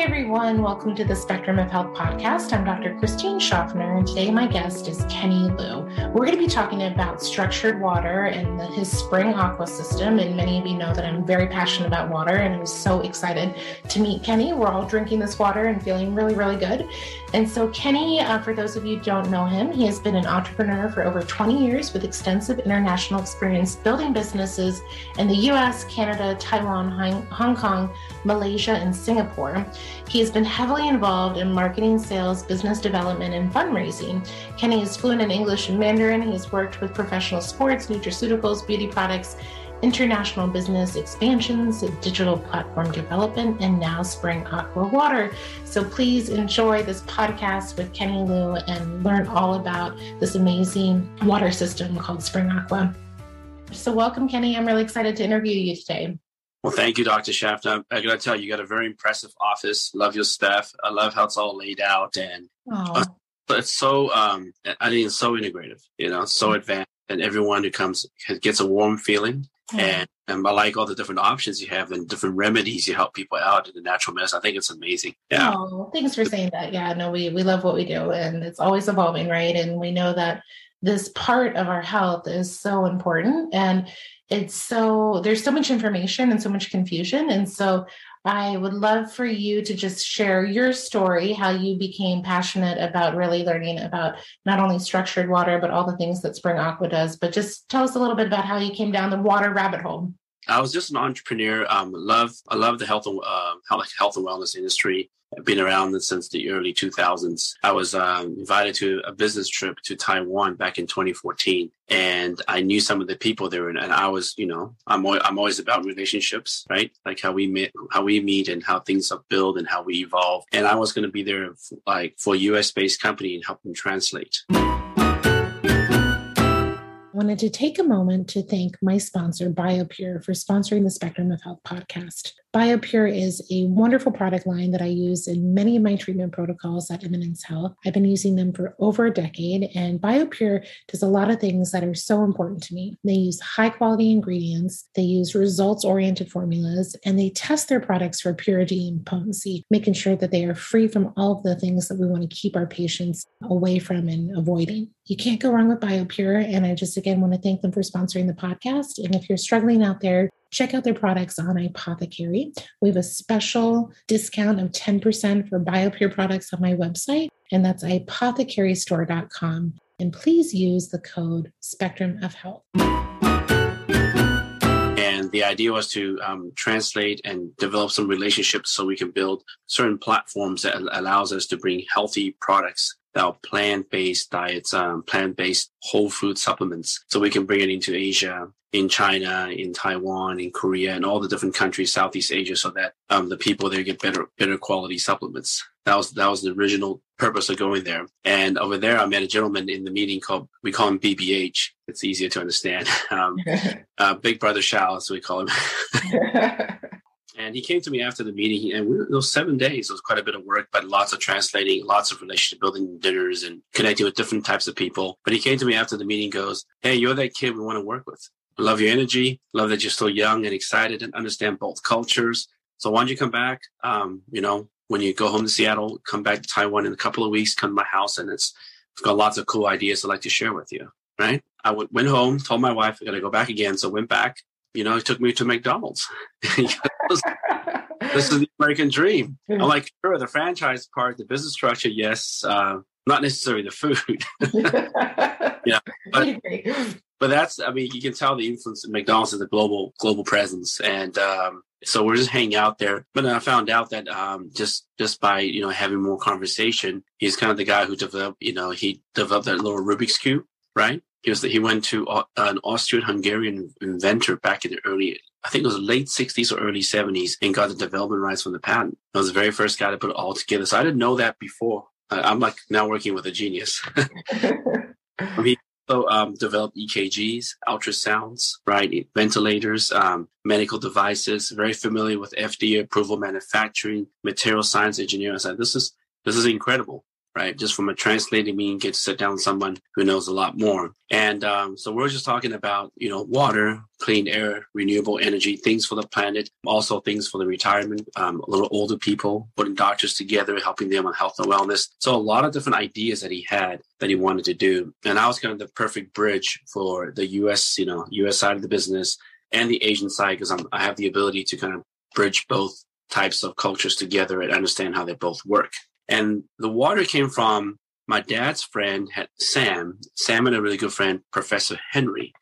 Everyone. Welcome to the Spectrum of Health podcast. I'm Dr. Christine Schaffner, and today my guest is Kenny Lu. We're going to be talking about structured water and the, his spring aqua system. And many of you know that I'm very passionate about water, and I'm so excited to meet Kenny. We're all drinking this water and feeling really, really good. And so, Kenny, uh, for those of you who don't know him, he has been an entrepreneur for over 20 years with extensive international experience building businesses in the US, Canada, Taiwan, Hong Kong, Malaysia, and Singapore. He has been heavily involved in marketing, sales, business development, and fundraising. Kenny is fluent in English and Mandarin. He's worked with professional sports, nutraceuticals, beauty products, international business expansions, digital platform development, and now Spring Aqua Water. So please enjoy this podcast with Kenny Lu and learn all about this amazing water system called Spring Aqua. So, welcome, Kenny. I'm really excited to interview you today. Well, thank you, Dr. Shaft. I, I got to tell you, you got a very impressive office. Love your staff. I love how it's all laid out, and uh, it's so um, I think it's so integrative. You know, so advanced, and everyone who comes gets a warm feeling. And, and I like all the different options you have and different remedies you help people out in the natural medicine. I think it's amazing. Yeah. Oh, thanks for saying that. Yeah, no, we we love what we do, and it's always evolving, right? And we know that this part of our health is so important and it's so there's so much information and so much confusion and so i would love for you to just share your story how you became passionate about really learning about not only structured water but all the things that spring aqua does but just tell us a little bit about how you came down the water rabbit hole I was just an entrepreneur. Um, love I love the health and uh, health and wellness industry. Been around since the early 2000s. I was um, invited to a business trip to Taiwan back in 2014, and I knew some of the people there. And, I was, you know, I'm I'm always about relationships, right? Like how we meet, how we meet, and how things are built, and how we evolve. And I was going to be there, like for a U.S. based company and help them translate I wanted to take a moment to thank my sponsor, BioPure, for sponsoring the Spectrum of Health podcast. BioPure is a wonderful product line that I use in many of my treatment protocols at Eminence Health. I've been using them for over a decade, and BioPure does a lot of things that are so important to me. They use high quality ingredients, they use results oriented formulas, and they test their products for purity and potency, making sure that they are free from all of the things that we want to keep our patients away from and avoiding. You can't go wrong with BioPure, and I just again want to thank them for sponsoring the podcast. And if you're struggling out there, check out their products on Apothecary. We have a special discount of 10% for BioPure products on my website, and that's apothecarystore.com. And please use the code Spectrum of Health. And the idea was to um, translate and develop some relationships so we can build certain platforms that allows us to bring healthy products our plant-based diets, um, plant-based whole food supplements. So we can bring it into Asia, in China, in Taiwan, in Korea, and all the different countries, Southeast Asia, so that um, the people there get better, better quality supplements. That was that was the original purpose of going there. And over there, I met a gentleman in the meeting called we call him BBH. It's easier to understand. Um, uh, Big Brother Shao, so we call him. And he came to me after the meeting, and we, those seven days, was quite a bit of work, but lots of translating, lots of relationship building dinners and connecting with different types of people. But he came to me after the meeting, goes, Hey, you're that kid we want to work with. love your energy. Love that you're so young and excited and understand both cultures. So why don't you come back? Um, you know, when you go home to Seattle, come back to Taiwan in a couple of weeks, come to my house, and it's I've got lots of cool ideas I'd like to share with you. Right? I went home, told my wife I got to go back again, so went back you know, he took me to McDonald's. this is the American dream. I'm like, sure, the franchise part, the business structure, yes, uh, not necessarily the food. yeah, but, but that's, I mean, you can tell the influence of McDonald's is a global, global presence, and um, so we're just hanging out there. But then I found out that um, just just by you know having more conversation, he's kind of the guy who developed, you know, he developed that little Rubik's cube, right? He was he went to uh, an Austrian-Hungarian inventor back in the early, I think it was late 60s or early 70s, and got the development rights from the patent. I was the very first guy to put it all together. So I didn't know that before. I'm like now working with a genius. he also um, developed EKGs, ultrasounds, right, ventilators, um, medical devices. Very familiar with FDA approval, manufacturing, material science engineering. I said, this is this is incredible. Right? Just from a translating mean, get to sit down with someone who knows a lot more. And um, so we're just talking about, you know, water, clean air, renewable energy, things for the planet, also things for the retirement, um, a little older people, putting doctors together, helping them on health and wellness. So a lot of different ideas that he had that he wanted to do. And I was kind of the perfect bridge for the U.S., you know, U.S. side of the business and the Asian side because I have the ability to kind of bridge both types of cultures together and understand how they both work. And the water came from my dad's friend, Sam. Sam and a really good friend, Professor Henry.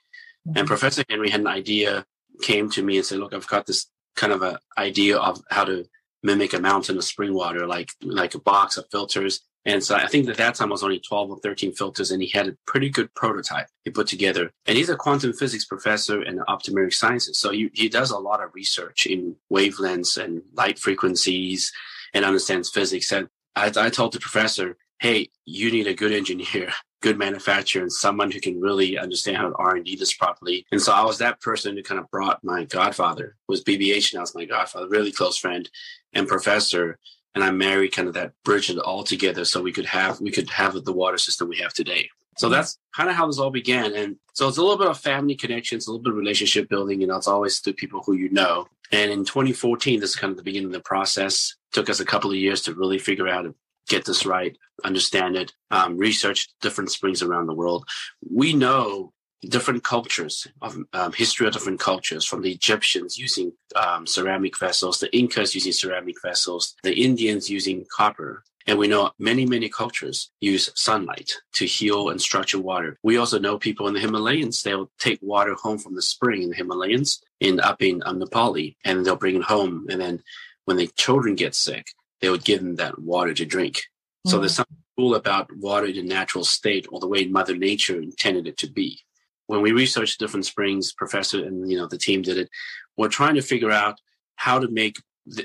Mm-hmm. And Professor Henry had an idea, came to me and said, "Look, I've got this kind of an idea of how to mimic a mountain of spring water, like like a box of filters." And so I think at that time was only 12 or 13 filters, and he had a pretty good prototype he put together. And he's a quantum physics professor in optomeric sciences. So he, he does a lot of research in wavelengths and light frequencies and understands physics. And I, I told the professor, hey, you need a good engineer, good manufacturer, and someone who can really understand how to R&D this properly. And so I was that person who kind of brought my godfather, was BBH, and I was my godfather, really close friend and professor. And I married kind of that bridge it all together so we could have we could have the water system we have today. So that's kind of how this all began. And so it's a little bit of family connections, a little bit of relationship building. You know, it's always through people who you know. And in 2014, this is kind of the beginning of the process. It took us a couple of years to really figure out get this right, understand it, um, research different springs around the world. We know different cultures of um, history of different cultures from the Egyptians using um, ceramic vessels, the Incas using ceramic vessels, the Indians using copper, and we know many, many cultures use sunlight to heal and structure water. We also know people in the Himalayas, they'll take water home from the spring in the Himalayas in up in um, Nepali and they'll bring it home. And then when the children get sick, they would give them that water to drink. Mm-hmm. So there's mm. something cool about water in a natural state or the way Mother Nature intended it to be. When we researched different springs, professor and you know the team did it, we're trying to figure out how to make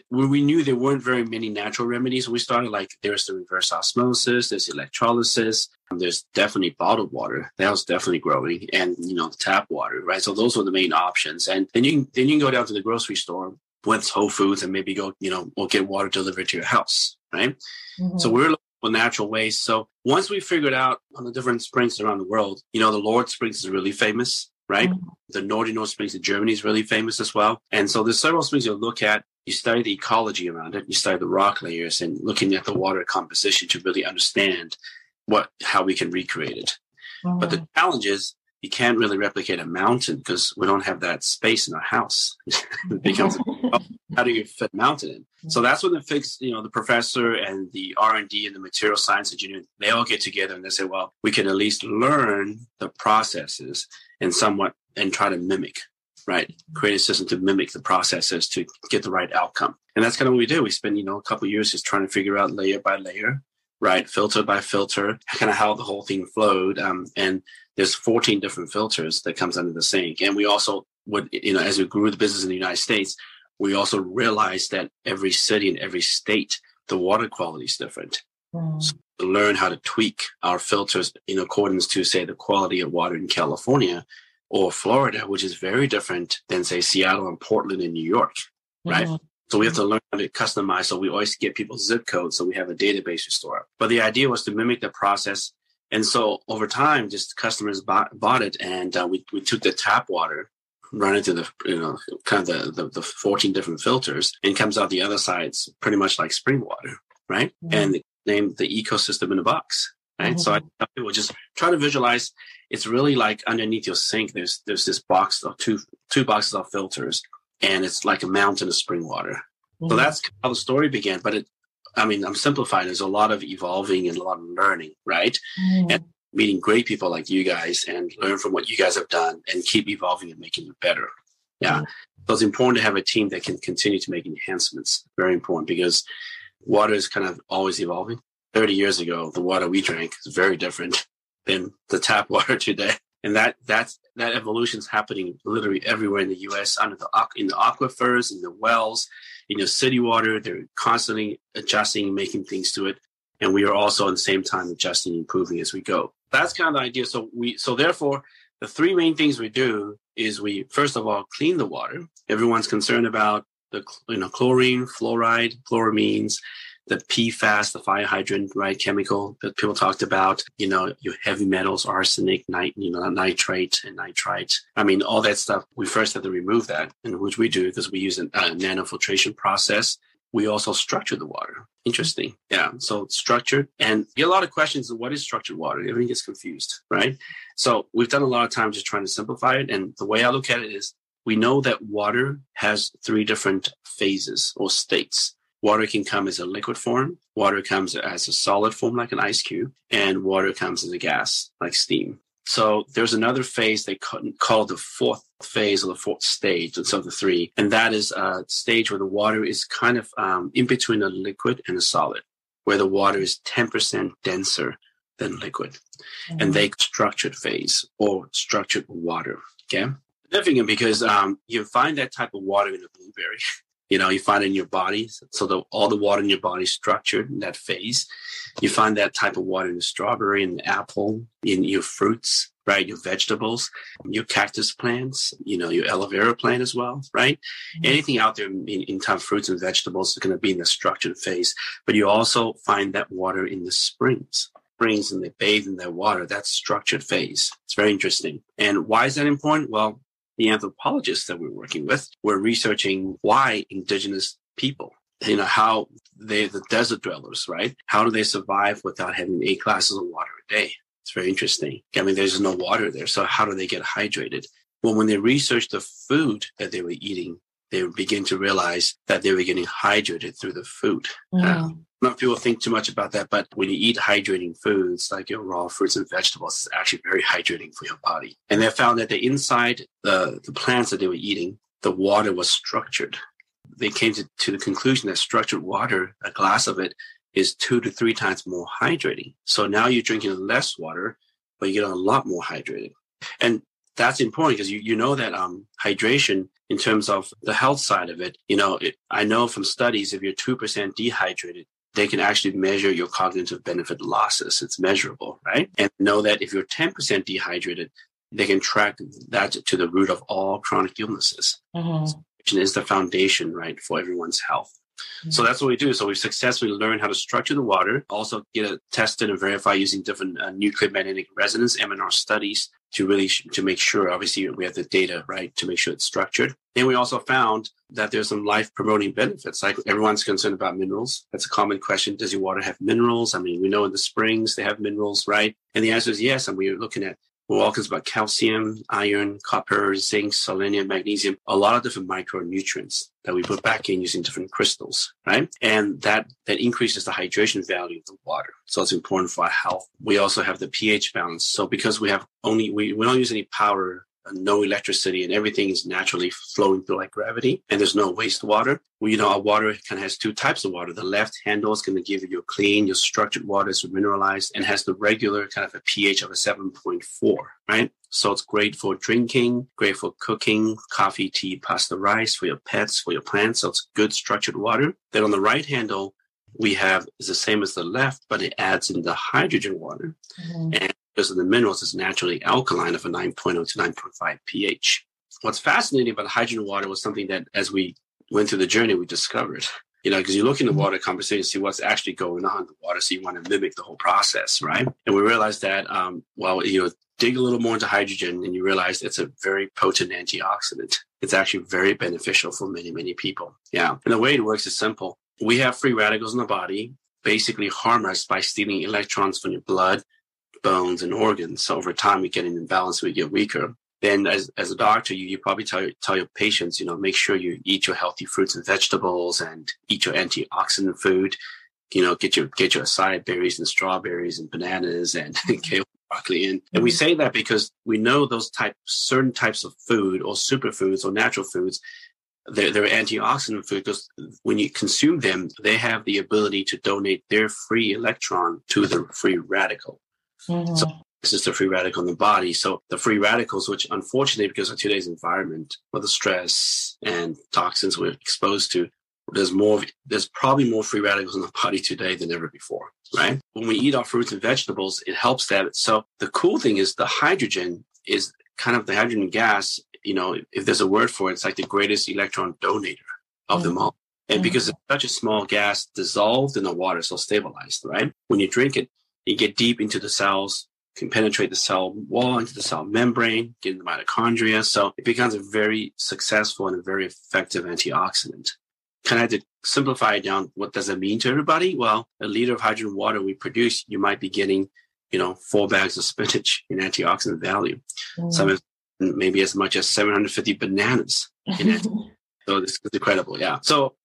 we knew there weren't very many natural remedies. We started like there's the reverse osmosis, there's electrolysis, there's definitely bottled water that was definitely growing, and you know tap water, right? So those were the main options. And then you can, then you can go down to the grocery store with Whole Foods and maybe go you know or get water delivered to your house, right? Mm-hmm. So we're looking for natural ways. So once we figured out on the different springs around the world, you know the Lourdes Springs is really famous right? Mm-hmm. The Nordenau Springs in Germany is really famous as well. And so there's several springs you'll look at you study the ecology around it, you study the rock layers and looking at the water composition to really understand what how we can recreate it. Mm-hmm. But the mm-hmm. challenge is you can't really replicate a mountain because we don't have that space in our house. it becomes how do you fit a mountain in? So mm-hmm. that's when the fix, you know, the professor and the R and D and the material science engineer, they all get together and they say, well, we can at least learn the processes and somewhat and try to mimic right? Create a system to mimic the processes to get the right outcome. And that's kind of what we do. We spend, you know, a couple years just trying to figure out layer by layer, right? Filter by filter, kind of how the whole thing flowed. Um, and there's 14 different filters that comes under the sink. And we also would, you know, as we grew the business in the United States, we also realized that every city and every state, the water quality is different. Mm. So to learn how to tweak our filters in accordance to, say, the quality of water in California, or Florida, which is very different than say Seattle and Portland and New York, right? Mm-hmm. So we have to learn how to customize. So we always get people's zip codes. So we have a database to store. But the idea was to mimic the process. And so over time, just customers bought, bought it and uh, we, we took the tap water, run into the, you know, kind of the, the, the 14 different filters and comes out the other side. It's pretty much like spring water, right? Mm-hmm. And named the ecosystem in a box. Right. Mm-hmm. So I tell people just try to visualize it's really like underneath your sink. There's there's this box of two two boxes of filters, and it's like a mountain of spring water. Mm-hmm. So that's how the story began. But it, I mean, I'm simplifying. There's a lot of evolving and a lot of learning, right? Mm-hmm. And meeting great people like you guys and learn from what you guys have done and keep evolving and making it better. Yeah. Mm-hmm. So it's important to have a team that can continue to make enhancements. Very important because water is kind of always evolving. 30 years ago, the water we drank is very different than the tap water today. And that that's that evolution is happening literally everywhere in the U.S. under the in the aquifers, in the wells, in the city water. They're constantly adjusting, making things to it, and we are also at the same time adjusting, improving as we go. That's kind of the idea. So we so therefore the three main things we do is we first of all clean the water. Everyone's concerned about the you know chlorine, fluoride, chloramines, the PFAS, the fire hydrant, right, chemical that people talked about, you know, your heavy metals, arsenic, nit, you know, nitrate and nitrite. I mean, all that stuff, we first have to remove that, and which we do because we use a, a uh, nanofiltration process. We also structure the water. Interesting. Yeah. So structured and get a lot of questions what is structured water. Everyone gets confused, right? So we've done a lot of time just trying to simplify it. And the way I look at it is we know that water has three different phases or states. Water can come as a liquid form, water comes as a solid form like an ice cube, and water comes as a gas like steam. So there's another phase they call the fourth phase or the fourth stage of the three, and that is a stage where the water is kind of um, in between a liquid and a solid, where the water is 10% denser than liquid, mm-hmm. and they structured phase or structured water. Okay, significant because um, you find that type of water in a blueberry. You know, you find it in your body. So the, all the water in your body is structured in that phase. You find that type of water in the strawberry and the apple, in your fruits, right? Your vegetables, your cactus plants, you know, your aloe vera plant as well, right? Mm-hmm. Anything out there in, in time fruits and vegetables is going to be in the structured phase. But you also find that water in the springs springs and they bathe in their water. That's structured phase. It's very interesting. And why is that important? Well, the anthropologists that we're working with were researching why indigenous people, you know, how they, the desert dwellers, right? How do they survive without having eight glasses of water a day? It's very interesting. I mean, there's no water there. So how do they get hydrated? Well, when they researched the food that they were eating, they would begin to realize that they were getting hydrated through the food. Uh, not people think too much about that, but when you eat hydrating foods like your raw fruits and vegetables, it's actually very hydrating for your body. And they found that the inside the, the plants that they were eating, the water was structured. They came to, to the conclusion that structured water, a glass of it, is two to three times more hydrating. So now you're drinking less water, but you get a lot more hydrated. And that's important because you, you know that um, hydration in terms of the health side of it, you know, it, I know from studies if you're 2% dehydrated, they can actually measure your cognitive benefit losses. It's measurable, right? And know that if you're 10% dehydrated, they can track that to the root of all chronic illnesses. Mm-hmm. is the foundation, right, for everyone's health. Mm-hmm. So that's what we do. So we've successfully learned how to structure the water, also get it tested and verified using different uh, nuclear magnetic resonance MNR studies to really sh- to make sure. Obviously, we have the data right to make sure it's structured. And we also found that there's some life promoting benefits. Like everyone's concerned about minerals. That's a common question. Does your water have minerals? I mean, we know in the springs they have minerals, right? And the answer is yes. And we're looking at we're all about calcium, iron, copper, zinc, selenium, magnesium, a lot of different micronutrients that we put back in using different crystals, right? And that, that increases the hydration value of the water. So it's important for our health. We also have the pH balance. So because we have only, we, we don't use any power no electricity and everything is naturally flowing through like gravity and there's no wastewater. Well, you know, our water kind of has two types of water. The left handle is going to give you your clean, your structured water is mineralized and has the regular kind of a pH of a 7.4, right? So it's great for drinking, great for cooking, coffee, tea, pasta, rice, for your pets, for your plants. So it's good structured water. Then on the right handle, we have is the same as the left, but it adds in the hydrogen water. Mm-hmm. And because of the minerals is naturally alkaline of a 9.0 to 9.5 pH. What's fascinating about hydrogen water was something that as we went through the journey, we discovered. You know, because you look in the mm-hmm. water conversation, see what's actually going on in the water, so you want to mimic the whole process, right? And we realized that, um, well, you know, dig a little more into hydrogen, and you realize it's a very potent antioxidant. It's actually very beneficial for many, many people. Yeah, and the way it works is simple. We have free radicals in the body, basically harm us by stealing electrons from your blood bones and organs. So over time, we get an imbalance, we get weaker. Then as, as a doctor, you, you probably tell, tell your patients, you know, make sure you eat your healthy fruits and vegetables and eat your antioxidant food. You know, get your, get your acai berries and strawberries and bananas and kale broccoli in. And we mm-hmm. say that because we know those type, certain types of food or superfoods or natural foods they're, they're antioxidant food because when you consume them, they have the ability to donate their free electron to the free radical. Mm-hmm. So this is the free radical in the body. So the free radicals, which unfortunately, because of today's environment, with the stress and toxins we're exposed to, there's more, there's probably more free radicals in the body today than ever before, right? When we eat our fruits and vegetables, it helps that. So the cool thing is the hydrogen is kind of the hydrogen gas. You know, if there's a word for it, it's like the greatest electron donator of mm-hmm. them all. And mm-hmm. because it's such a small gas dissolved in the water, so stabilized, right? When you drink it, you get deep into the cells, can penetrate the cell wall, into the cell membrane, get in the mitochondria. So it becomes a very successful and a very effective antioxidant. Kind of to simplify it down, what does it mean to everybody? Well, a liter of hydrogen water we produce, you might be getting, you know, four bags of spinach in antioxidant value. Mm. Some maybe as much as 750 bananas in it. so this is incredible. Yeah. So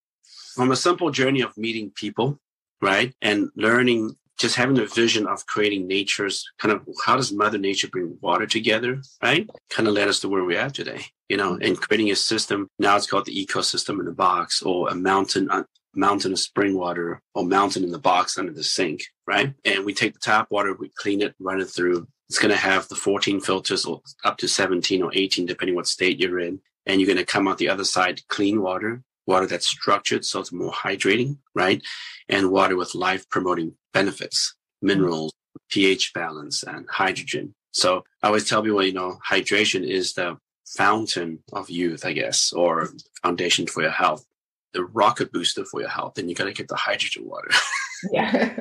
from a simple journey of meeting people, right, and learning just having a vision of creating nature's kind of how does mother nature bring water together right? Kind of led us to where we're at today you know and creating a system now it's called the ecosystem in a box or a mountain mountain of spring water or mountain in the box under the sink right? And we take the tap water we clean it run it through. It's going to have the 14 filters or up to 17 or 18 depending what state you're in. And you're going to come out the other side clean water water that's structured so it's more hydrating right and water with life promoting benefits, mm-hmm. minerals, pH balance, and hydrogen. So I always tell people, you know, hydration is the fountain of youth, I guess, or foundation for your health, the rocket booster for your health. And you got to get the hydrogen water. Yeah.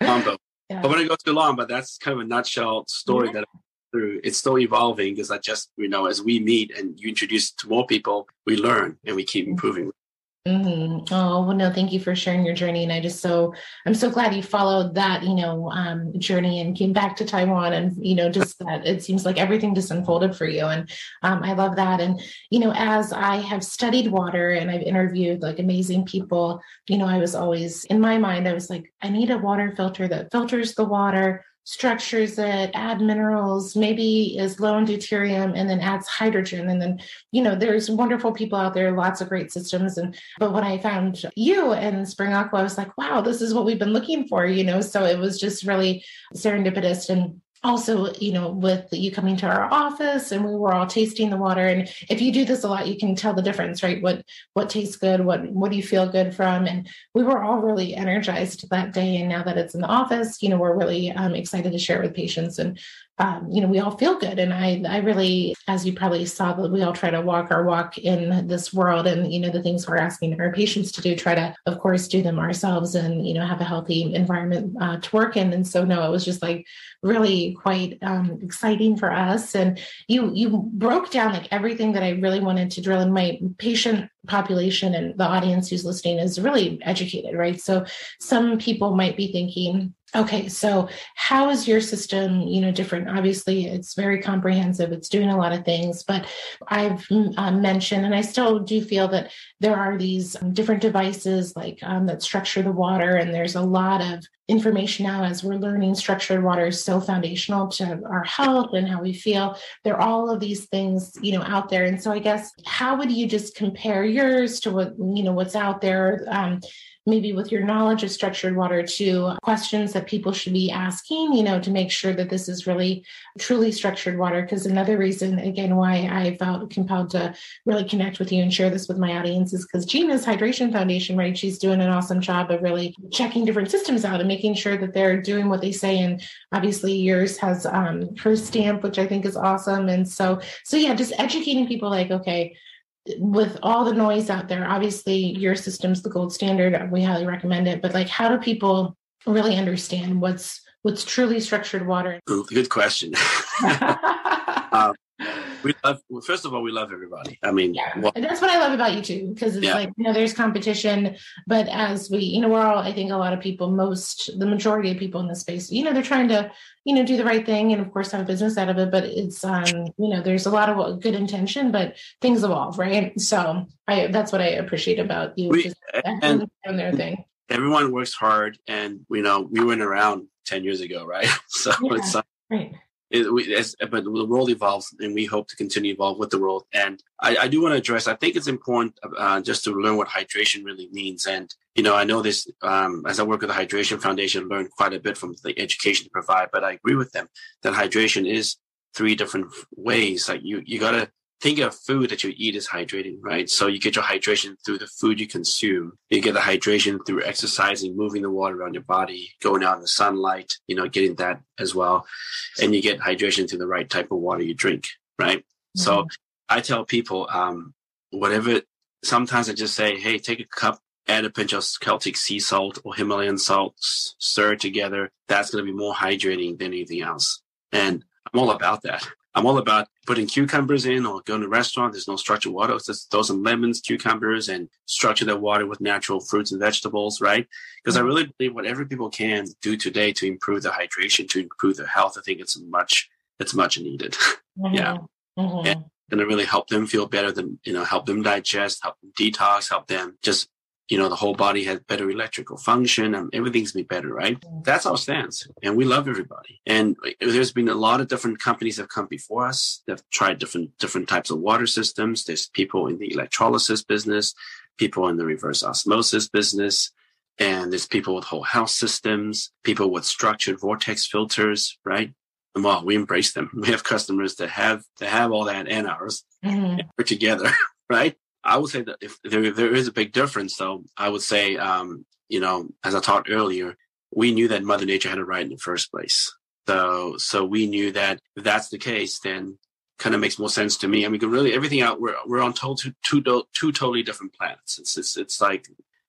Um, Combo. Yeah. But when I go too long, but that's kind of a nutshell story yeah. that I'm through. It's still evolving because I just, you know, as we meet and you introduce to more people, we learn and we keep mm-hmm. improving. Mm-hmm. Oh well, no, thank you for sharing your journey, and I just so I'm so glad you followed that you know um, journey and came back to Taiwan, and you know just that it seems like everything just unfolded for you, and um, I love that. And you know, as I have studied water and I've interviewed like amazing people, you know, I was always in my mind, I was like, I need a water filter that filters the water structures it, add minerals, maybe is low in deuterium, and then adds hydrogen. And then, you know, there's wonderful people out there, lots of great systems. And but when I found you and Spring Aqua, I was like, wow, this is what we've been looking for, you know. So it was just really serendipitous and also you know with you coming to our office and we were all tasting the water and if you do this a lot you can tell the difference right? What what tastes good what what do you feel good from? And we were all really energized that day and now that it's in the office you know we're really um, excited to share it with patients and um, you know, we all feel good. And I, I really, as you probably saw, that we all try to walk our walk in this world. And, you know, the things we're asking our patients to do, try to, of course, do them ourselves and, you know, have a healthy environment uh, to work in. And so, no, it was just like really quite um, exciting for us. And you, you broke down like everything that I really wanted to drill in my patient population and the audience who's listening is really educated, right? So some people might be thinking, Okay, so how is your system, you know, different? Obviously, it's very comprehensive. It's doing a lot of things, but I've uh, mentioned, and I still do feel that there are these um, different devices like um, that structure the water, and there's a lot of information now as we're learning. Structured water is so foundational to our health and how we feel. There are all of these things, you know, out there, and so I guess how would you just compare yours to what you know what's out there? Um, maybe with your knowledge of structured water to questions that people should be asking, you know, to make sure that this is really truly structured water. Because another reason, again, why I felt compelled to really connect with you and share this with my audience is because Gina's Hydration Foundation, right? She's doing an awesome job of really checking different systems out and making sure that they're doing what they say. And obviously yours has um, her stamp, which I think is awesome. And so, so yeah, just educating people like, okay, with all the noise out there, obviously your system's the gold standard. We highly recommend it. But like, how do people really understand what's what's truly structured water? good question. um, we love well, first of all we love everybody. I mean yeah. Well, and that's what i love about you too because it's yeah. like you know there's competition but as we you know we're all i think a lot of people most the majority of people in this space you know they're trying to you know do the right thing and of course have a business out of it but it's um you know there's a lot of good intention but things evolve right? So i that's what i appreciate about you we, and, and their thing. everyone works hard and you know we went around 10 years ago right? So yeah, it's right it, we, as, but the world evolves and we hope to continue to evolve with the world. And I, I do want to address, I think it's important uh, just to learn what hydration really means. And, you know, I know this, um, as I work with the Hydration Foundation, learned quite a bit from the education to provide, but I agree with them that hydration is three different ways. Like you, you got to think of food that you eat as hydrating, right? So you get your hydration through the food you consume. You get the hydration through exercising, moving the water around your body, going out in the sunlight, you know, getting that as well. And you get hydration through the right type of water you drink, right? Mm-hmm. So I tell people, um, whatever, sometimes I just say, hey, take a cup add a pinch of Celtic sea salt or Himalayan salt, stir it together. That's going to be more hydrating than anything else. And I'm all about that. I'm all about putting cucumbers in or going to a restaurant. There's no structured water. It's just throw some lemons, cucumbers, and structure that water with natural fruits and vegetables, right? Because I mm-hmm. really believe whatever people can do today to improve their hydration, to improve their health, I think it's much, it's much needed. Mm-hmm. yeah. Mm-hmm. And going to really help them feel better than, you know, help them digest, help them detox, help them just you know, the whole body has better electrical function and everything's be better, right? That's our stance. And we love everybody. And there's been a lot of different companies that have come before us they've tried different, different types of water systems. There's people in the electrolysis business, people in the reverse osmosis business, and there's people with whole house systems, people with structured vortex filters, right? And well, we embrace them. We have customers that have, that have all that and ours. Mm-hmm. we're together, right? I would say that if there, there is a big difference, though, I would say, um, you know, as I talked earlier, we knew that Mother Nature had a right in the first place. So, so we knew that if that's the case, then kind of makes more sense to me. I mean, really everything out, we're, we're on two, two, two totally different planets. It's, it's, it's like,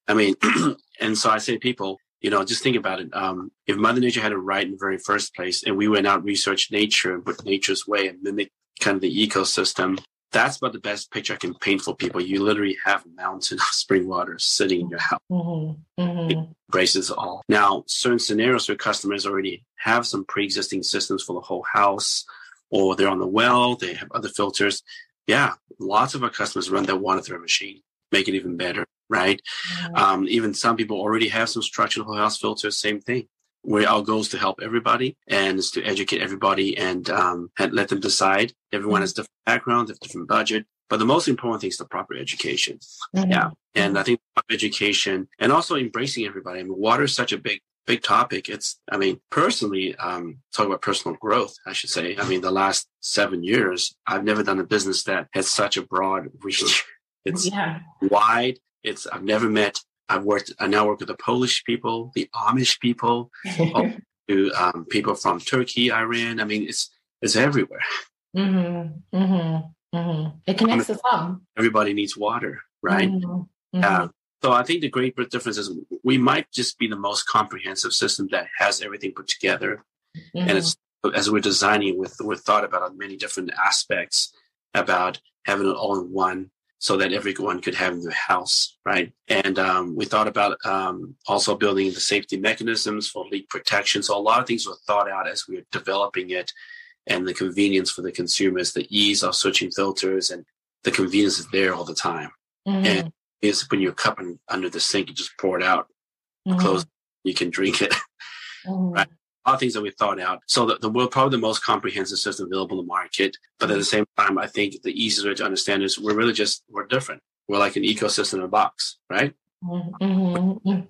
I mean, and so I say people, you know, just think about it. Um, if Mother Nature had a right in the very first place and we went out and researched nature and put nature's way and mimic kind of the ecosystem, that's about the best picture I can paint for people. You literally have a mountain of spring water sitting in your house. Mm-hmm. Mm-hmm. It embraces all. Now, certain scenarios where customers already have some pre-existing systems for the whole house, or they're on the well, they have other filters. Yeah, lots of our customers run their water through a machine, make it even better, right? Mm-hmm. Um, even some people already have some structured whole house filters, same thing where our goal is to help everybody and is to educate everybody and, um, and let them decide. Everyone mm-hmm. has different backgrounds, different budget, but the most important thing is the proper education. Mm-hmm. Yeah. And I think education and also embracing everybody. I mean, water is such a big, big topic. It's, I mean, personally, um, talk about personal growth, I should say. I mean, the last seven years, I've never done a business that has such a broad reach. It's yeah. wide. It's, I've never met I've worked, I now work with the Polish people, the Amish people, to um, people from Turkey, Iran. I mean, it's it's everywhere. Mm-hmm, mm-hmm, mm-hmm. It connects us all. Everybody needs water, right? Mm-hmm, uh, so I think the great difference is we might just be the most comprehensive system that has everything put together, and mm-hmm. it's as we're designing with we're thought about many different aspects about having it all in one so that everyone could have their house, right? And um, we thought about um, also building the safety mechanisms for leak protection. So a lot of things were thought out as we were developing it, and the convenience for the consumers, the ease of switching filters, and the convenience is there all the time. Mm-hmm. And it's when your cup under the sink, you just pour it out, mm-hmm. close, you can drink it, mm-hmm. right? Lot of things that we thought out. So the, the we're probably the most comprehensive system available in the market. But at the same time, I think the easiest way to understand is we're really just we're different. We're like an ecosystem in a box, right? Mm-hmm.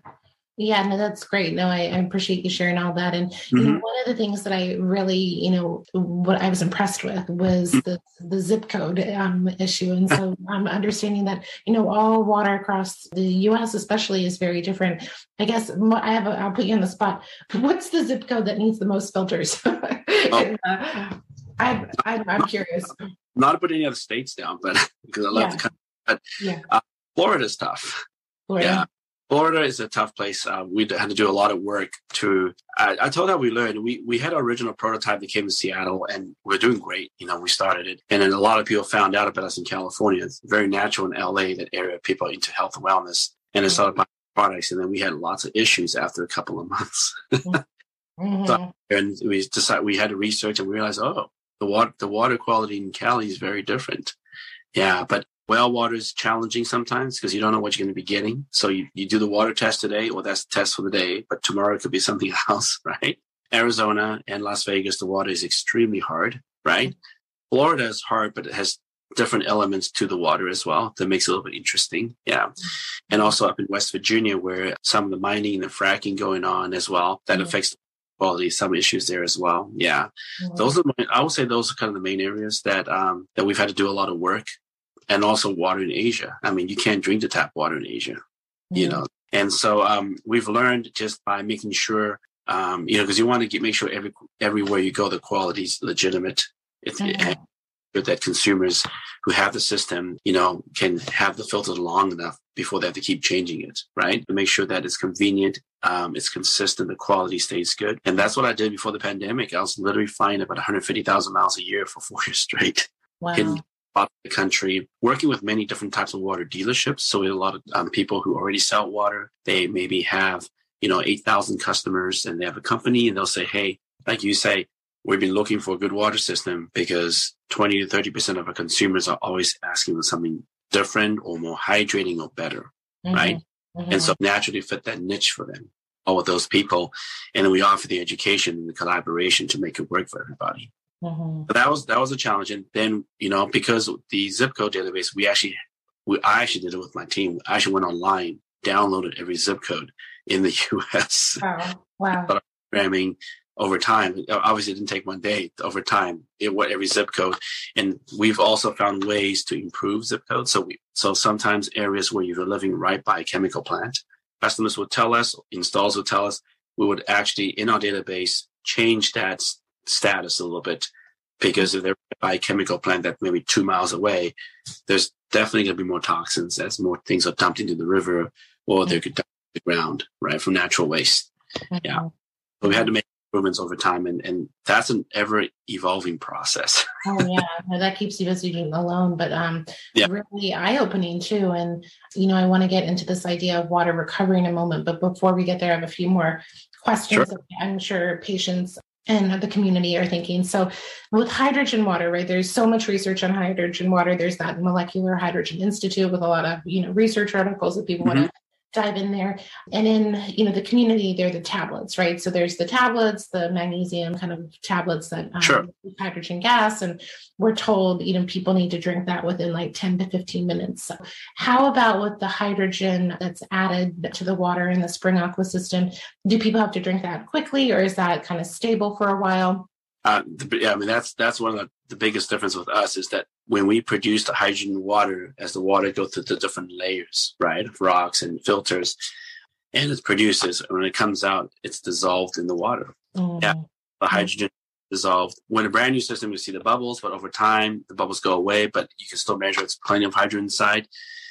Yeah, no, that's great. No, I, I appreciate you sharing all that. And mm-hmm. you know, mm-hmm. one of the things that I really, you know, what I was impressed with was mm-hmm. the the zip code um, issue. And so I'm understanding that you know all water across the U.S. especially is very different. I guess I have. A, I'll put you on the spot. What's the zip code that needs the most filters? oh. uh, I, I, I'm curious. Not to put any other states down, but because I love yeah. the country. But yeah. uh, Florida's tough. Florida. Yeah. Florida is a tough place. Uh, we had to do a lot of work to. I, I told how we learned. We we had our original prototype that came to Seattle, and we're doing great. You know, we started it, and then a lot of people found out about us in California. It's very natural in LA that area people into health and wellness, and they started buying products, and then we had lots of issues after a couple of months. mm-hmm. so, and we decided we had to research, and we realized, oh, the water the water quality in Cali is very different. Yeah, but well water is challenging sometimes because you don't know what you're going to be getting. So you, you do the water test today, well, that's the test for the day, but tomorrow it could be something else, right? Arizona and Las Vegas, the water is extremely hard, right? Florida is hard, but it has different elements to the water as well that makes it a little bit interesting. Yeah. And also up in West Virginia, where some of the mining and the fracking going on as well, that mm-hmm. affects quality, some issues there as well. Yeah. Mm-hmm. Those are, my, I would say those are kind of the main areas that, um, that we've had to do a lot of work and also water in Asia. I mean, you can't drink the tap water in Asia, mm-hmm. you know. And so um, we've learned just by making sure, um, you know, because you want to get make sure every everywhere you go, the quality is legitimate. Mm-hmm. that consumers who have the system, you know, can have the filter long enough before they have to keep changing it, right? To make sure that it's convenient, um, it's consistent, the quality stays good. And that's what I did before the pandemic. I was literally flying about 150,000 miles a year for four years straight. Wow. In the country, working with many different types of water dealerships. So we have a lot of um, people who already sell water, they maybe have, you know, 8,000 customers and they have a company and they'll say, Hey, like you say, we've been looking for a good water system because 20 to 30% of our consumers are always asking for something different or more hydrating or better, mm-hmm. right? Mm-hmm. And so naturally fit that niche for them, all of those people. And then we offer the education and the collaboration to make it work for everybody. Mm-hmm. But that was that was a challenge. And then, you know, because the zip code database, we actually we I actually did it with my team. I actually went online, downloaded every zip code in the US. Wow. Wow. programming over time. Obviously, it didn't take one day. Over time, it what every zip code, and we've also found ways to improve zip codes. So we so sometimes areas where you're living right by a chemical plant, customers would tell us, installs would tell us, we would actually in our database change that status a little bit because if they're by a chemical plant that maybe two miles away, there's definitely going to be more toxins as more things are dumped into the river or they could dump the ground, right, from natural waste. Mm-hmm. Yeah. So we had to make improvements over time and, and that's an ever evolving process oh yeah no, that keeps you busy alone but um yeah. really eye-opening too and you know i want to get into this idea of water recovery in a moment but before we get there i have a few more questions sure. i'm sure patients and the community are thinking. So, with hydrogen water, right? There's so much research on hydrogen water. There's that Molecular Hydrogen Institute with a lot of you know research articles that people mm-hmm. want to dive in there. And in, you know, the community, they're the tablets, right? So there's the tablets, the magnesium kind of tablets that um, sure. hydrogen gas. And we're told, you know, people need to drink that within like 10 to 15 minutes. So how about with the hydrogen that's added to the water in the spring aqua system? Do people have to drink that quickly or is that kind of stable for a while? Uh, yeah, I mean that's that's one of the, the biggest difference with us is that when we produce the hydrogen water, as the water goes through the different layers, right, of rocks and filters, and it produces and when it comes out, it's dissolved in the water. Mm. Yeah, the hydrogen dissolved. When a brand new system, you see the bubbles, but over time the bubbles go away, but you can still measure it's plenty of hydrogen inside.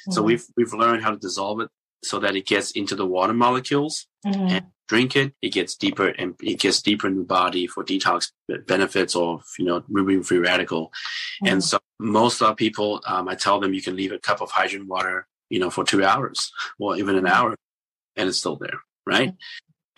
Mm. So we've we've learned how to dissolve it so that it gets into the water molecules mm-hmm. and drink it, it gets deeper and it gets deeper in the body for detox benefits or, you know, removing free radical. Mm-hmm. And so most of people, um, I tell them you can leave a cup of hydrogen water, you know, for two hours or even an hour and it's still there. Right.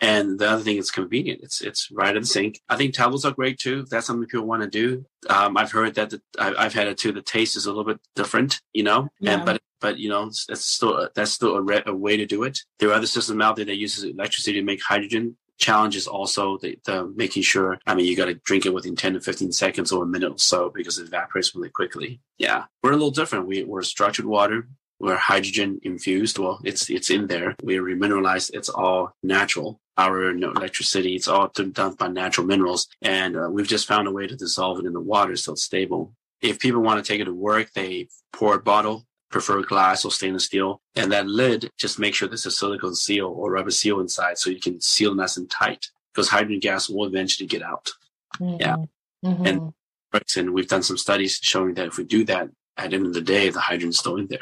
And the other thing is convenient. It's it's right in the sink. I think tablets are great too. If that's something people want to do. Um, I've heard that the, I, have had it too. The taste is a little bit different, you know. Yeah. And but but you know that's still that's still a, re- a, way to do it. There are other systems out there that uses electricity to make hydrogen. Challenge is also the, the making sure. I mean, you got to drink it within ten to fifteen seconds or a minute or so because it evaporates really quickly. Yeah, we're a little different. We, we're structured water we're hydrogen infused. Well, it's it's in there. We're remineralized. It's all natural. Our you know, electricity, it's all done by natural minerals, and uh, we've just found a way to dissolve it in the water so it's stable. If people want to take it to work, they pour a bottle, prefer glass or stainless steel, and that lid just make sure there's a silicone seal or rubber seal inside, so you can seal nice and tight because hydrogen gas will eventually get out. Mm-hmm. Yeah, mm-hmm. and and we've done some studies showing that if we do that, at the end of the day, the hydrogen's still in there.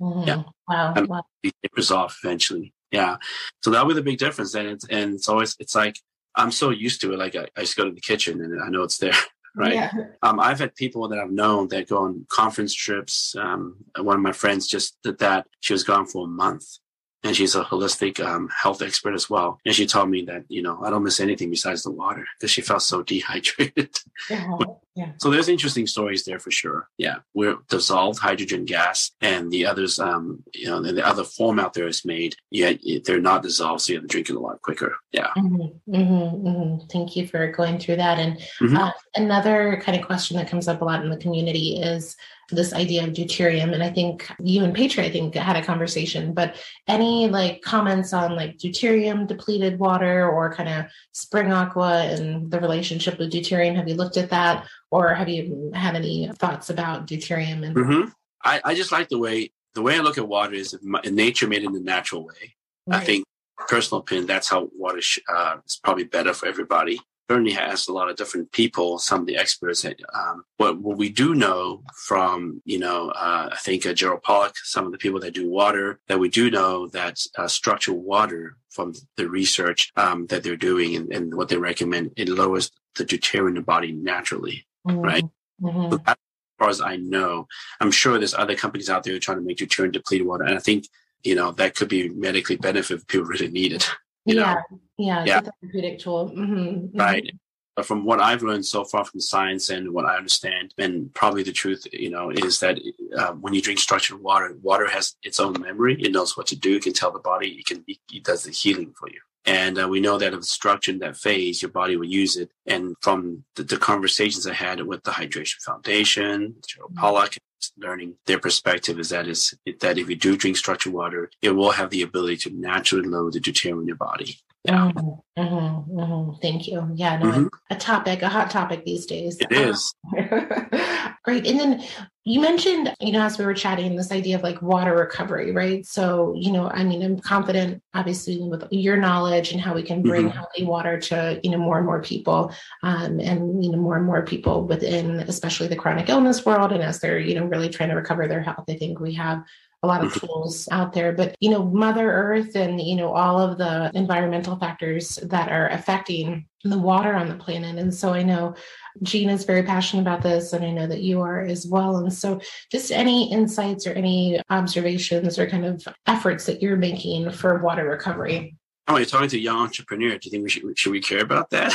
Mm-hmm. Yeah. Wow. And wow. It tapers off eventually. Yeah. So that'll be the big difference. And it's, and it's always, it's like, I'm so used to it. Like I, I just go to the kitchen and I know it's there. Right. Yeah. Um, I've had people that I've known that go on conference trips. Um, one of my friends just did that. She was gone for a month and she's a holistic um, health expert as well. And she told me that you know I don't miss anything besides the water because she felt so dehydrated. Yeah, yeah. So there's interesting stories there for sure. Yeah, we're dissolved hydrogen gas, and the others, um, you know, the other form out there is made. Yet they're not dissolved, so you have to drink it a lot quicker. Yeah. Mm-hmm, mm-hmm, mm-hmm. Thank you for going through that. And mm-hmm. uh, another kind of question that comes up a lot in the community is this idea of deuterium. And I think you and Patri, I think, had a conversation, but any like comments on like deuterium depleted water or kind of spring aqua and the relationship with deuterium? Have you looked at that? Or have you had any thoughts about deuterium? And- mm-hmm. I, I just like the way the way I look at water is nature made it in the natural way. Right. I think personal opinion, that's how water sh- uh, is probably better for everybody. certainly has a lot of different people, some of the experts. Um, what, what we do know from, you know, uh, I think uh, Gerald Pollack, some of the people that do water, that we do know that uh, structured water from the research um, that they're doing and, and, what they recommend, it lowers the deuterium in the body naturally, mm-hmm. right? Mm-hmm. So as far as I know, I'm sure there's other companies out there trying to make deuterium depleted water. And I think, you know, that could be medically beneficial if people really need it. yeah, know? yeah, yeah, therapeutic tool. Mm-hmm, mm-hmm. Right. But from what I've learned so far from science and what I understand, and probably the truth, you know, is that uh, when you drink structured water, water has its own memory. It knows what to do. It can tell the body. It can. It does the healing for you. And uh, we know that if it's structured in that phase, your body will use it. And from the, the conversations I had with the Hydration Foundation, Joe mm-hmm. Pollack, learning their perspective is that is that if you do drink structured water, it will have the ability to naturally load the deuterium in your body. Yeah. Mm-hmm, mm-hmm, mm-hmm. Thank you. Yeah, no, mm-hmm. a topic, a hot topic these days. It is. Great. And then you mentioned, you know, as we were chatting, this idea of like water recovery, right? So, you know, I mean, I'm confident, obviously, with your knowledge and how we can bring mm-hmm. healthy water to, you know, more and more people, um, and you know, more and more people within, especially the chronic illness world, and as they're, you know, really trying to recover their health. I think we have a lot of mm-hmm. tools out there but you know mother earth and you know all of the environmental factors that are affecting the water on the planet. And so i know Jean is very passionate about this and i know that you are as well. And so just any insights or any observations or kind of efforts that you're making for water recovery. Oh you're talking to a young entrepreneur. Do you think we should should we care about that?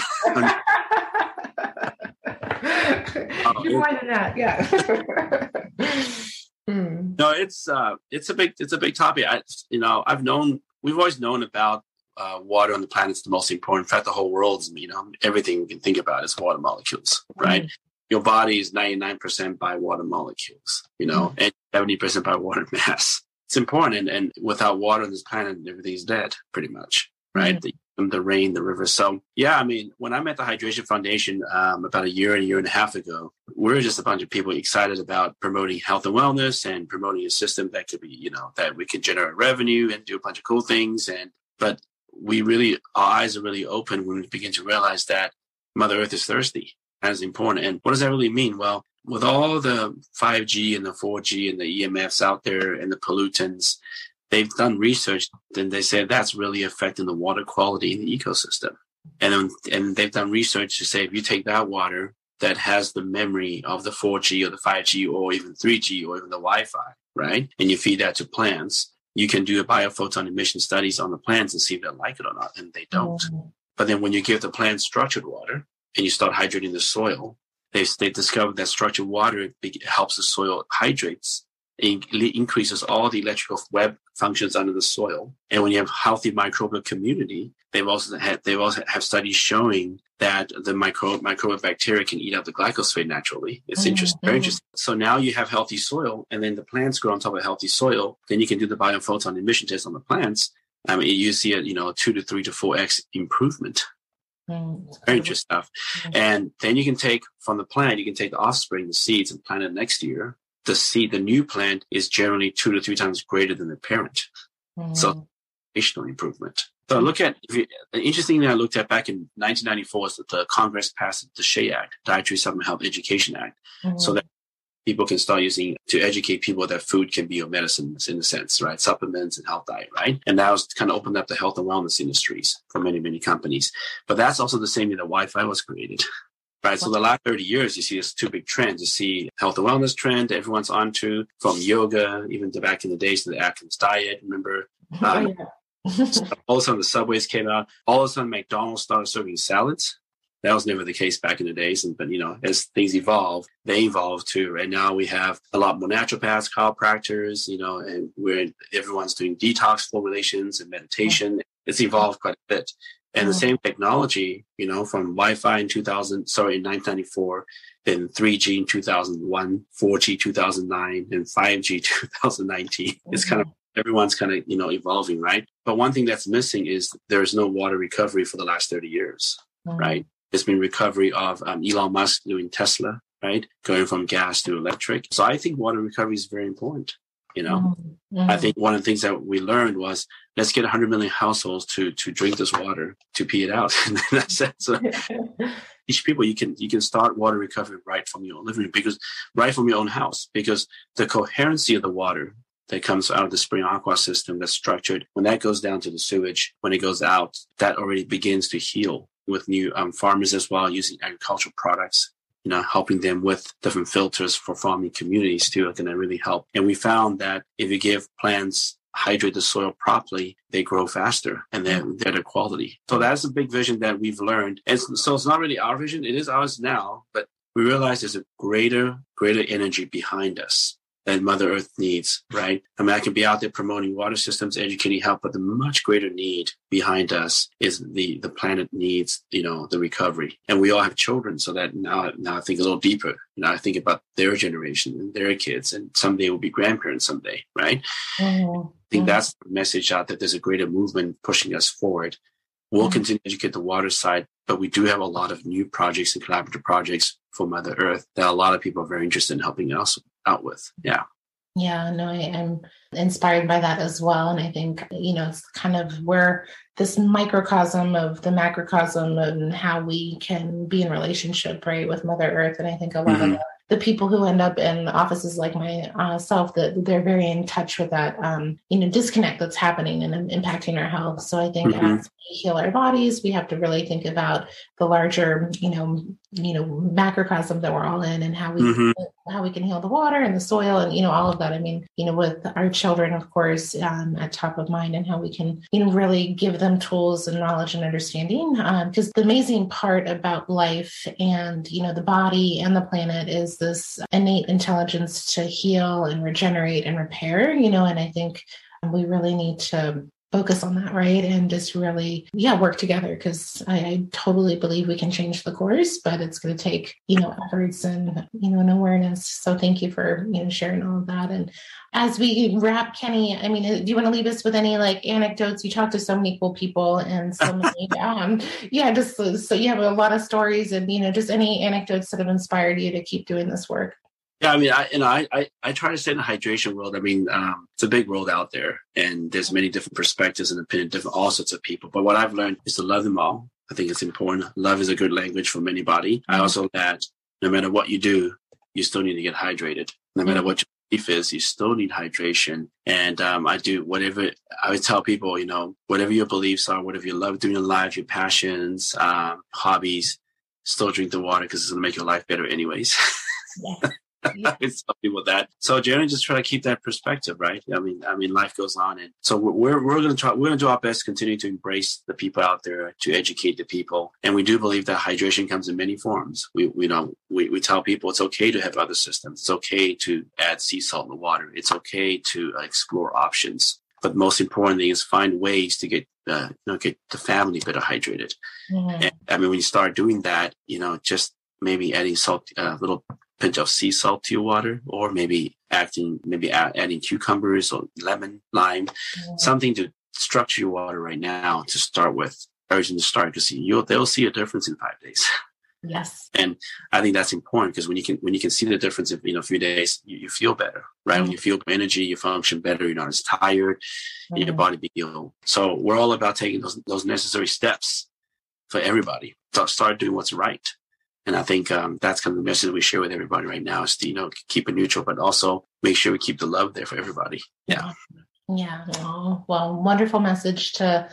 You're more than that yeah Mm. No, it's uh, it's a big it's a big topic. I you know I've known we've always known about uh, water on the planet is the most important. In fact, the whole world's you know everything you can think about is water molecules, right? Mm. Your body is ninety nine percent by water molecules, you know, mm. and seventy percent by water mass. It's important, and, and without water on this planet, everything's dead, pretty much, right? Mm. The, the rain, the river. So yeah, I mean, when I met the Hydration Foundation um, about a year and a year and a half ago, we are just a bunch of people excited about promoting health and wellness and promoting a system that could be, you know, that we can generate revenue and do a bunch of cool things. And but we really, our eyes are really open when we begin to realize that Mother Earth is thirsty. As important. And what does that really mean? Well, with all the 5G and the 4G and the EMFs out there and the pollutants, they've done research and they say that's really affecting the water quality in the ecosystem. And, and they've done research to say if you take that water that has the memory of the 4G or the 5G or even 3G or even the Wi-Fi, right? And you feed that to plants, you can do a biophoton emission studies on the plants and see if they like it or not. And they don't. Mm-hmm. But then when you give the plants structured water and you start hydrating the soil, they, they discovered that structured water helps the soil hydrates increases all the electrical web functions under the soil. And when you have healthy microbial community, they've also had they've also have studies showing that the micro microbial bacteria can eat up the glyphosate naturally. It's mm-hmm. interesting, very interesting. So now you have healthy soil, and then the plants grow on top of healthy soil. Then you can do the biophoton emission test on the plants. I mean, you see a you know two to three to four x improvement. Mm, very interesting stuff. Mm-hmm. And then you can take from the plant, you can take the offspring, the seeds, and plant it next year the seed, the new plant is generally two to three times greater than the parent. Mm-hmm. So, additional improvement. So I look at you, thing I looked at back in 1994 is that the Congress passed the DSHEA Act, Dietary Supplement Health Education Act, mm-hmm. so that people can start using to educate people that food can be a medicine in a sense, right? Supplements and health diet, right? And that was kind of opened up the health and wellness industries for many, many companies. But that's also the same year that Wi-Fi was created right? So the last 30 years, you see there's two big trends. You see health and wellness trend everyone's onto from yoga, even to back in the days to the Atkins diet. Remember? Um, all of a sudden the subways came out. All of a sudden McDonald's started serving salads. That was never the case back in the days. And, but, you know, as things evolve, they evolve too. Right now we have a lot more naturopaths, chiropractors, you know, and we're, everyone's doing detox formulations and meditation. It's evolved quite a bit. And the same technology, you know, from Wi-Fi in 2000, sorry, in 1994, then 3G in 2001, 4G 2009, and 5G 2019. Mm-hmm. It's kind of everyone's kind of you know evolving, right? But one thing that's missing is there is no water recovery for the last 30 years, mm-hmm. right? There's been recovery of um, Elon Musk doing Tesla, right, going from gas to electric. So I think water recovery is very important You know, mm-hmm. I think one of the things that we learned was let's get 100 million households to to drink this water to pee it out. and that's it. So each people you can you can start water recovery right from your own living room because right from your own house because the coherency of the water that comes out of the spring aqua system that's structured when that goes down to the sewage when it goes out that already begins to heal with new um, farmers as well using agricultural products you know helping them with different filters for farming communities too are going to really help and we found that if you give plants hydrate the soil properly, they grow faster and they're mm. better quality. So that's a big vision that we've learned. And so it's not really our vision. It is ours now, but we realize there's a greater, greater energy behind us that Mother Earth needs, right? I mean, I can be out there promoting water systems, educating help, but the much greater need behind us is the the planet needs, you know, the recovery. And we all have children, so that now now I think a little deeper. You know, I think about their generation and their kids, and someday will be grandparents someday, right? Mm-hmm. I think that's the message out that there's a greater movement pushing us forward. We'll mm-hmm. continue to educate the water side, but we do have a lot of new projects and collaborative projects for Mother Earth that a lot of people are very interested in helping us out with. Yeah. Yeah, no, I am inspired by that as well. And I think, you know, it's kind of where this microcosm of the macrocosm and how we can be in relationship, right, with Mother Earth. And I think a lot mm-hmm. of the people who end up in offices like myself that they're very in touch with that um, you know disconnect that's happening and impacting our health so i think mm-hmm. as we heal our bodies we have to really think about the larger you know you know macrocosm that we're all in and how we mm-hmm. how we can heal the water and the soil and you know all of that i mean you know with our children of course um, at top of mind and how we can you know really give them tools and knowledge and understanding because um, the amazing part about life and you know the body and the planet is this innate intelligence to heal and regenerate and repair, you know, and I think we really need to focus on that, right? And just really, yeah, work together because I, I, totally believe we can change the course, but it's going to take, you know, efforts and, you know, an awareness. So thank you for, you know, sharing all of that. And as we wrap, Kenny, I mean, do you want to leave us with any like anecdotes? You talk to so many cool people and so many, um, yeah, just so you have a lot of stories and, you know, just any anecdotes that have inspired you to keep doing this work. Yeah, I mean, I you know, I, I, I try to stay in the hydration world. I mean, um, it's a big world out there, and there's many different perspectives and opinions, different all sorts of people. But what I've learned is to love them all. I think it's important. Love is a good language for anybody. I mm-hmm. also that no matter what you do, you still need to get hydrated. No matter what your belief is, you still need hydration. And um, I do whatever I would tell people, you know, whatever your beliefs are, whatever you love doing in life, your passions, um, hobbies, still drink the water because it's going to make your life better anyways. Yeah. Yeah. I tell people that. So generally just try to keep that perspective, right? I mean, I mean, life goes on, and so we're we're going to try we're going to do our best to continue to embrace the people out there to educate the people, and we do believe that hydration comes in many forms. We we know we, we tell people it's okay to have other systems. It's okay to add sea salt in the water. It's okay to explore options. But most importantly is find ways to get uh, you know get the family better hydrated. Mm-hmm. And, I mean, when you start doing that, you know, just maybe adding salt, a uh, little pinch of sea salt to your water, or maybe acting, maybe adding cucumbers or lemon, lime, mm. something to structure your water right now to start with. Urgent to start because you'll they'll see a difference in five days. Yes, and I think that's important because when you can when you can see the difference in you know a few days, you, you feel better, right? Mm. When you feel energy, you function better. You're not as tired, mm. your body be healed. So we're all about taking those those necessary steps for everybody. start doing what's right. And I think um, that's kind of the message we share with everybody right now is to, you know, keep it neutral, but also make sure we keep the love there for everybody. Yeah. Yeah. Oh, well, wonderful message to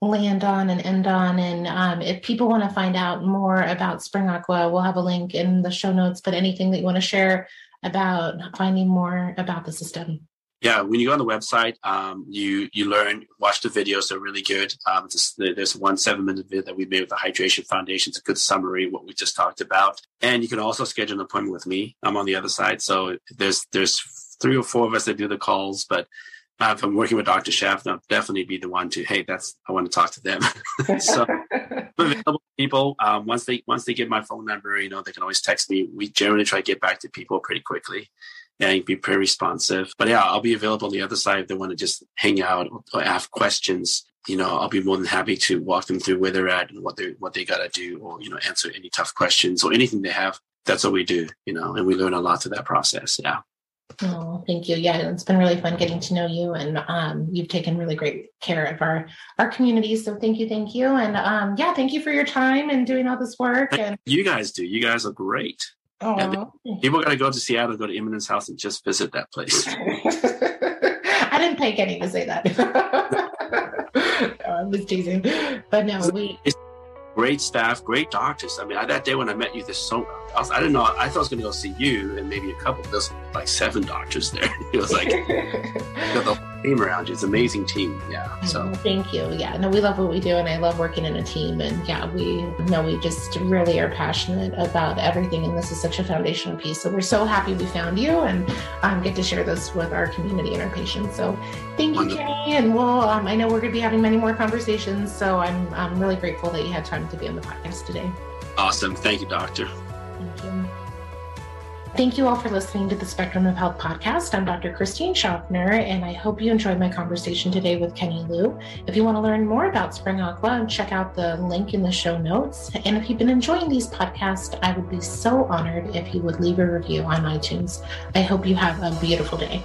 land on and end on. And um, if people want to find out more about Spring Aqua, we'll have a link in the show notes, but anything that you want to share about finding more about the system yeah, when you go on the website, um, you you learn, watch the videos. They're really good. Um, there's one seven minute video that we made with the Hydration Foundation. It's a good summary of what we just talked about. And you can also schedule an appointment with me. I'm on the other side, so there's there's three or four of us that do the calls. But uh, if I'm working with Dr. Schaffner, I'll definitely be the one to hey, that's I want to talk to them. so available people um, once they once they get my phone number, you know, they can always text me. We generally try to get back to people pretty quickly and be pretty responsive. But yeah, I'll be available on the other side if they want to just hang out or ask questions. You know, I'll be more than happy to walk them through where they're at and what they what they gotta do, or you know, answer any tough questions or anything they have. That's what we do, you know, and we learn a lot through that process. Yeah. Oh, thank you. Yeah, it's been really fun getting to know you, and um, you've taken really great care of our our community. So thank you, thank you, and um, yeah, thank you for your time and doing all this work. And you guys do. You guys are great. Oh, people got to go to Seattle, go to Immanence house, and just visit that place. I didn't pay Kenny to say that. no, I was teasing, but no, we. It's great staff, great doctors. I mean, I, that day when I met you, there's so I, was, I didn't know. I thought I was going to go see you and maybe a couple. There's like seven doctors there. It was like got the whole team around you. It's an amazing team. Yeah. So thank you. Yeah. No, we love what we do, and I love working in a team. And yeah, we know we just really are passionate about everything, and this is such a foundational piece. So we're so happy we found you, and um, get to share this with our community and our patients. So thank you, Kenny. And we'll. Um, I know we're going to be having many more conversations. So I'm I'm really grateful that you had time to be on the podcast today. Awesome. Thank you, doctor. Thank you. Thank you all for listening to the Spectrum of Health podcast. I'm Dr. Christine Schaffner, and I hope you enjoyed my conversation today with Kenny Lu. If you want to learn more about Spring Aqua, check out the link in the show notes. And if you've been enjoying these podcasts, I would be so honored if you would leave a review on iTunes. I hope you have a beautiful day.